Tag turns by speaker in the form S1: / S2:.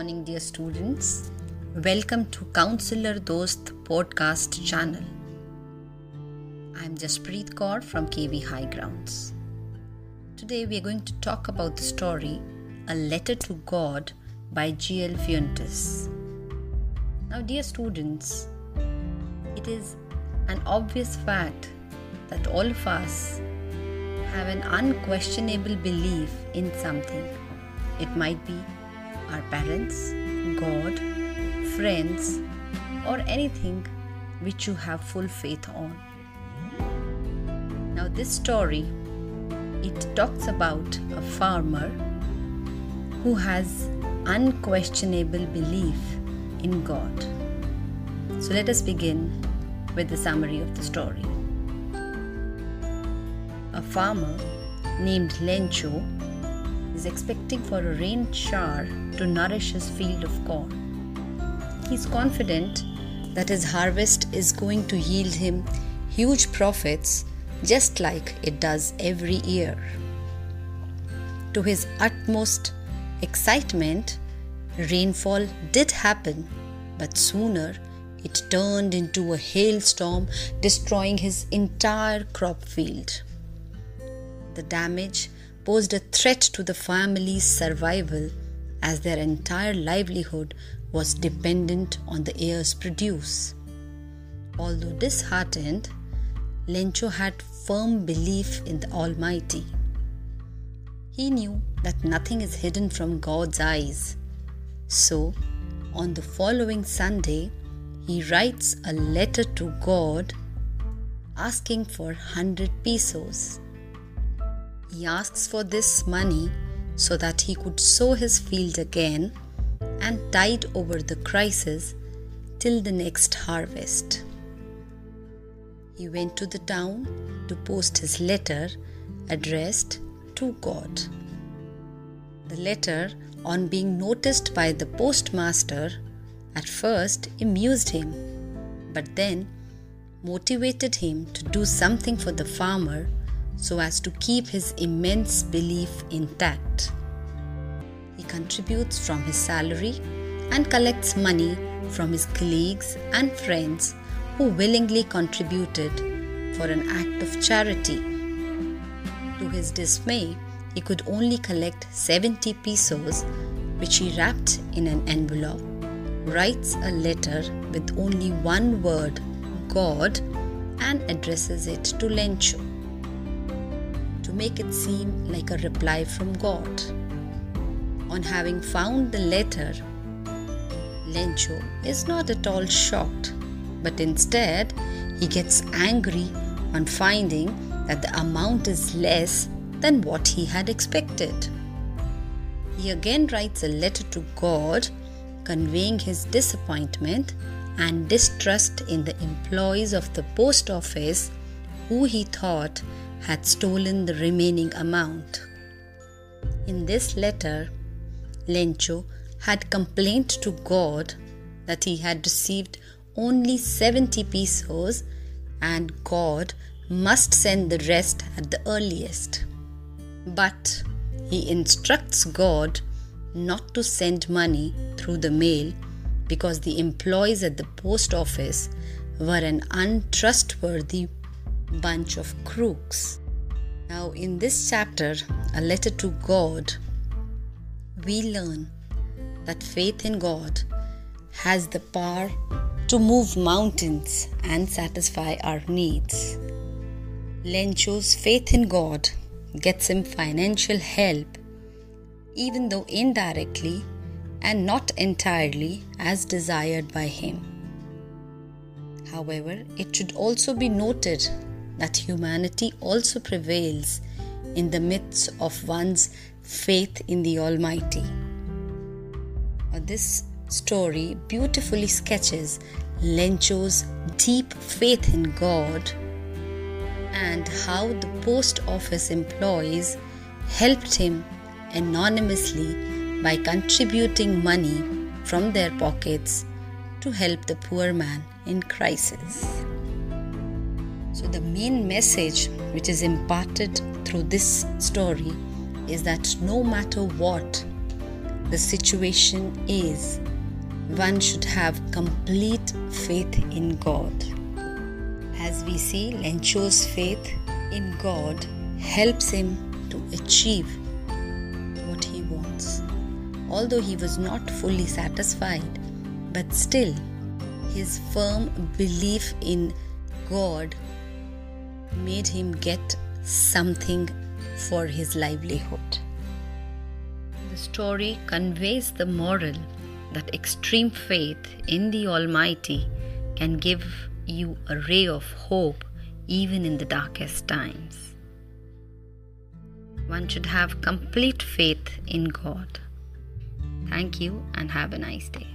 S1: morning, dear students. Welcome to Counselor Dost podcast channel. I'm Jaspreet Kaur from KV High Grounds. Today we are going to talk about the story A Letter to God by G.L. Fuentes. Now, dear students, it is an obvious fact that all of us have an unquestionable belief in something. It might be our parents, God, friends, or anything which you have full faith on. Now this story it talks about a farmer who has unquestionable belief in God. So let us begin with the summary of the story. A farmer named Lencho is expecting for a rain shower to nourish his field of corn. He is confident that his harvest is going to yield him huge profits just like it does every year. To his utmost excitement, rainfall did happen, but sooner it turned into a hailstorm, destroying his entire crop field. The damage posed a threat to the family's survival as their entire livelihood was dependent on the heir's produce. Although disheartened, Lencho had firm belief in the Almighty. He knew that nothing is hidden from God's eyes. So, on the following Sunday, he writes a letter to God asking for 100 pesos. He asks for this money so that he could sow his field again and tide over the crisis till the next harvest. He went to the town to post his letter addressed to God. The letter, on being noticed by the postmaster, at first amused him, but then motivated him to do something for the farmer so as to keep his immense belief intact. He contributes from his salary and collects money from his colleagues and friends who willingly contributed for an act of charity. To his dismay, he could only collect 70 pesos, which he wrapped in an envelope, writes a letter with only one word, God, and addresses it to Lencho to make it seem like a reply from God. On having found the letter, Lencho is not at all shocked, but instead he gets angry on finding that the amount is less than what he had expected. He again writes a letter to God conveying his disappointment and distrust in the employees of the post office who he thought had stolen the remaining amount. In this letter, Lencho had complained to God that he had received only 70 pesos and God must send the rest at the earliest. But he instructs God not to send money through the mail because the employees at the post office were an untrustworthy bunch of crooks. Now, in this chapter, A Letter to God, we learn that faith in God has the power to move mountains and satisfy our needs. Lencho's faith in God gets him financial help, even though indirectly and not entirely as desired by him. However, it should also be noted that humanity also prevails in the midst of one's faith in the Almighty. This story beautifully sketches Lencho's deep faith in God and how the post office employees helped him anonymously by contributing money from their pockets to help the poor man in crisis. So, the main message which is imparted through this story is that no matter what, the situation is, one should have complete faith in God. As we see, Lencho's faith in God helps him to achieve what he wants. Although he was not fully satisfied, but still, his firm belief in God made him get something for his livelihood. The story conveys the moral that extreme faith in the Almighty can give you a ray of hope even in the darkest times. One should have complete faith in God. Thank you and have a nice day.